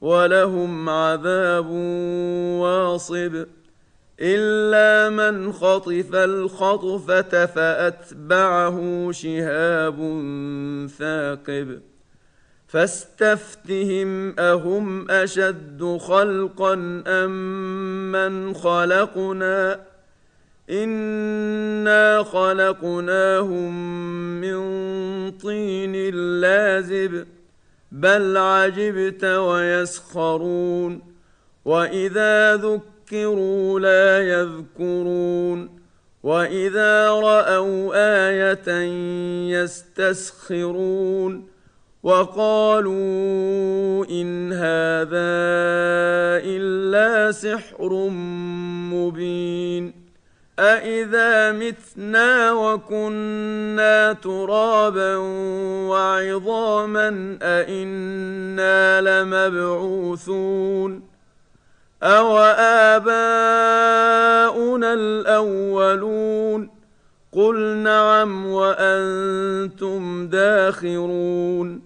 ولهم عذاب واصب إلا من خطف الخطفة فأتبعه شهاب ثاقب فاستفتهم أهم أشد خلقا أم من خلقنا إنا خلقناهم من طين لازب بل عجبت ويسخرون وإذا ذكروا لا يذكرون وإذا رأوا آية يستسخرون وقالوا إن هذا إلا سحر مبين أإذا متنا وكنا ترابا وعظاما أإنا لمبعوثون أو آباؤنا الأولون قل نعم وأنتم داخرون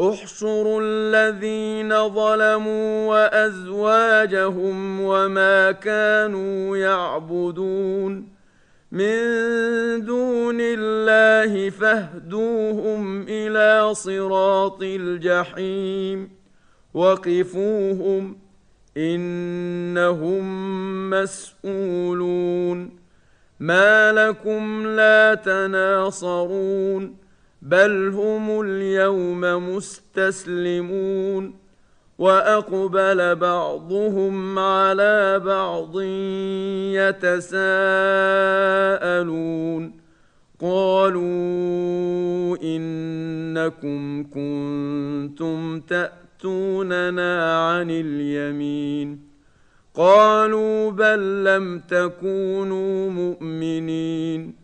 احشروا الذين ظلموا وأزواجهم وما كانوا يعبدون من دون الله فاهدوهم إلى صراط الجحيم وقفوهم إنهم مسئولون ما لكم لا تناصرون بل هم اليوم مستسلمون واقبل بعضهم على بعض يتساءلون قالوا انكم كنتم تاتوننا عن اليمين قالوا بل لم تكونوا مؤمنين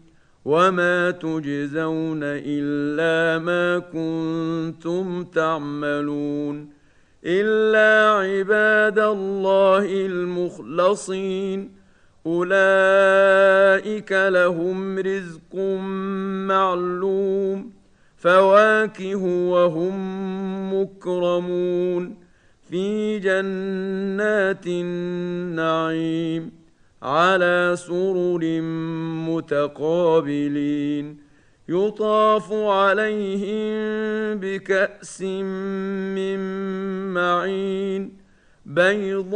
وما تجزون الا ما كنتم تعملون الا عباد الله المخلصين اولئك لهم رزق معلوم فواكه وهم مكرمون في جنات النعيم على سرر متقابلين يطاف عليهم بكأس من معين بيضاء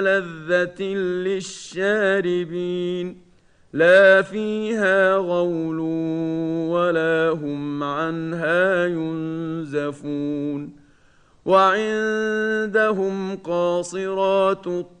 لذة للشاربين لا فيها غول ولا هم عنها ينزفون وعندهم قاصرات الطرف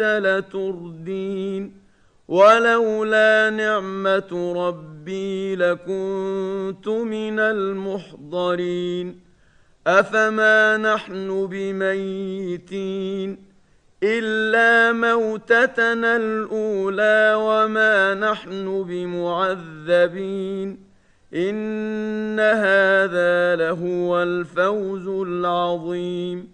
لتردين. ولولا نعمة ربي لكنت من المحضرين. أفما نحن بميتين؟ إلا موتتنا الأولى وما نحن بمعذبين. إن هذا لهو الفوز العظيم.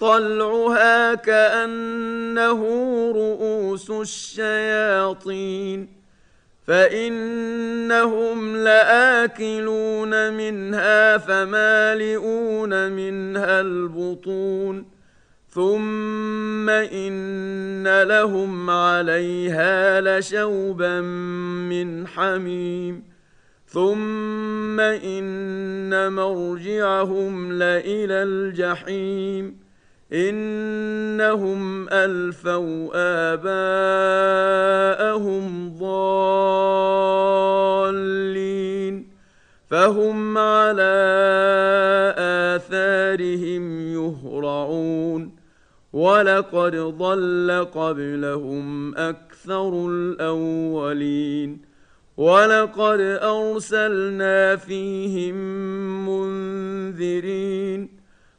طلعها كأنه رؤوس الشياطين فإنهم لآكلون منها فمالئون منها البطون ثم إن لهم عليها لشوبا من حميم ثم إن مرجعهم لإلى الجحيم. إنهم ألفوا آباءهم ضالين فهم على آثارهم يهرعون ولقد ضل قبلهم أكثر الأولين ولقد أرسلنا فيهم منذرين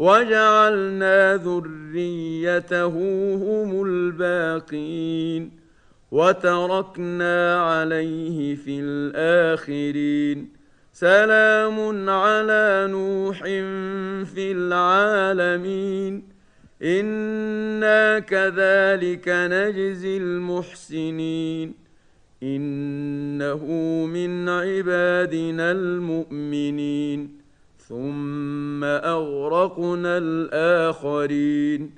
وجعلنا ذريته هم الباقين وتركنا عليه في الآخرين سلام على نوح في العالمين إنا كذلك نجزي المحسنين إنه من عبادنا المؤمنين ثم اغرقنا الاخرين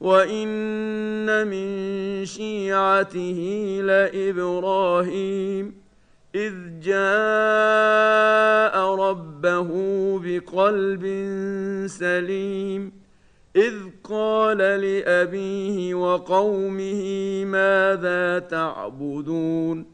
وان من شيعته لابراهيم اذ جاء ربه بقلب سليم اذ قال لابيه وقومه ماذا تعبدون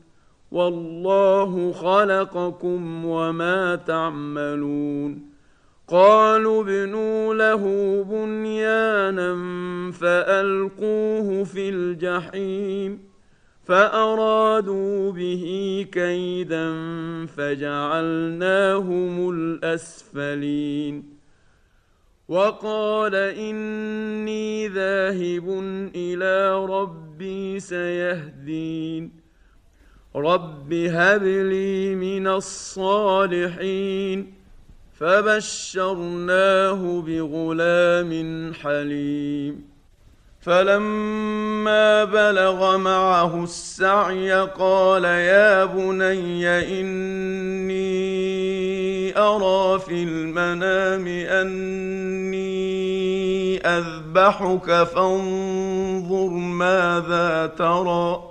والله خلقكم وما تعملون قالوا ابنوا له بنيانا فألقوه في الجحيم فأرادوا به كيدا فجعلناهم الأسفلين وقال إني ذاهب إلى ربي سيهدين رب هب لي من الصالحين فبشرناه بغلام حليم فلما بلغ معه السعي قال يا بني اني ارى في المنام اني اذبحك فانظر ماذا ترى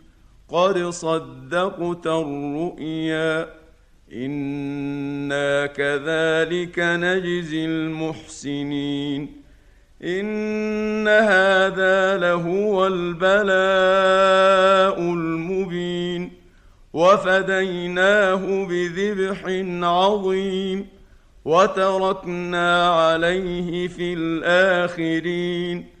قد صدقت الرؤيا أنا كذلك نجزي المحسنين ان هذا لهو البلاء المبين وفديناه بذبح عظيم وتركنا عليه في الاخرين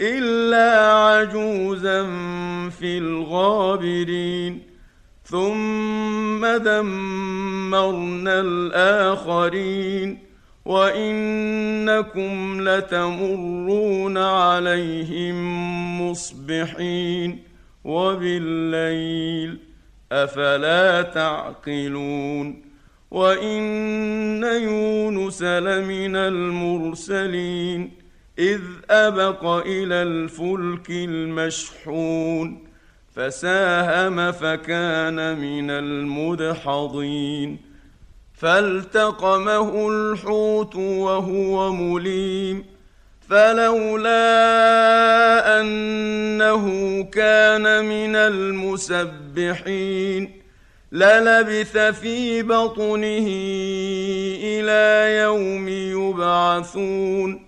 إلا عجوزا في الغابرين. ثم دمرنا الآخرين. وإنكم لتمرون عليهم مصبحين. وبالليل أفلا تعقلون. وإن يونس لمن المرسلين. إذ أبق إلى الفلك المشحون فساهم فكان من المدحضين. فالتقمه الحوت وهو مليم فلولا أنه كان من المسبحين. للبث في بطنه إلى يوم يبعثون.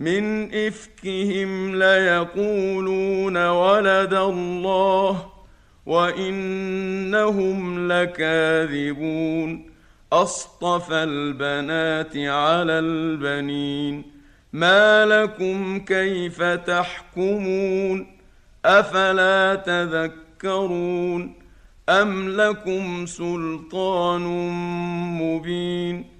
من إفكهم ليقولون ولد الله وإنهم لكاذبون. أصطفى البنات على البنين. ما لكم كيف تحكمون؟ أفلا تذكرون أم لكم سلطان مبين؟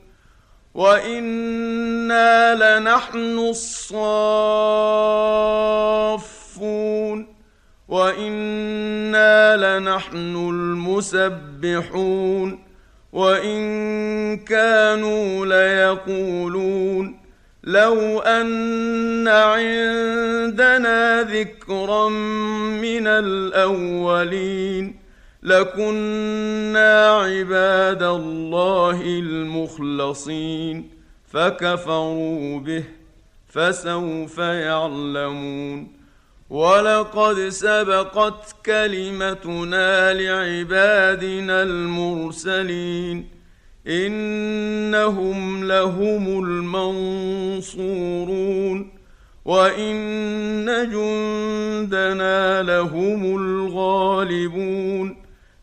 وأنا لنحن الصافون وأنا لنحن المسبحون وان كانوا ليقولون لو ان عندنا ذكرا من الاولين لكنا عباد الله المخلصين فكفروا به فسوف يعلمون ولقد سبقت كلمتنا لعبادنا المرسلين انهم لهم المنصورون وان جندنا لهم الغالبون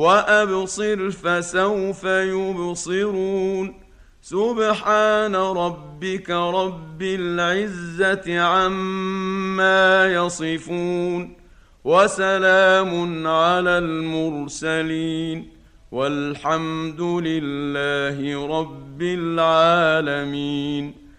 وأبصر فسوف يبصرون. سبحان ربك رب العزة عما يصفون. وسلام على المرسلين. والحمد لله رب العالمين.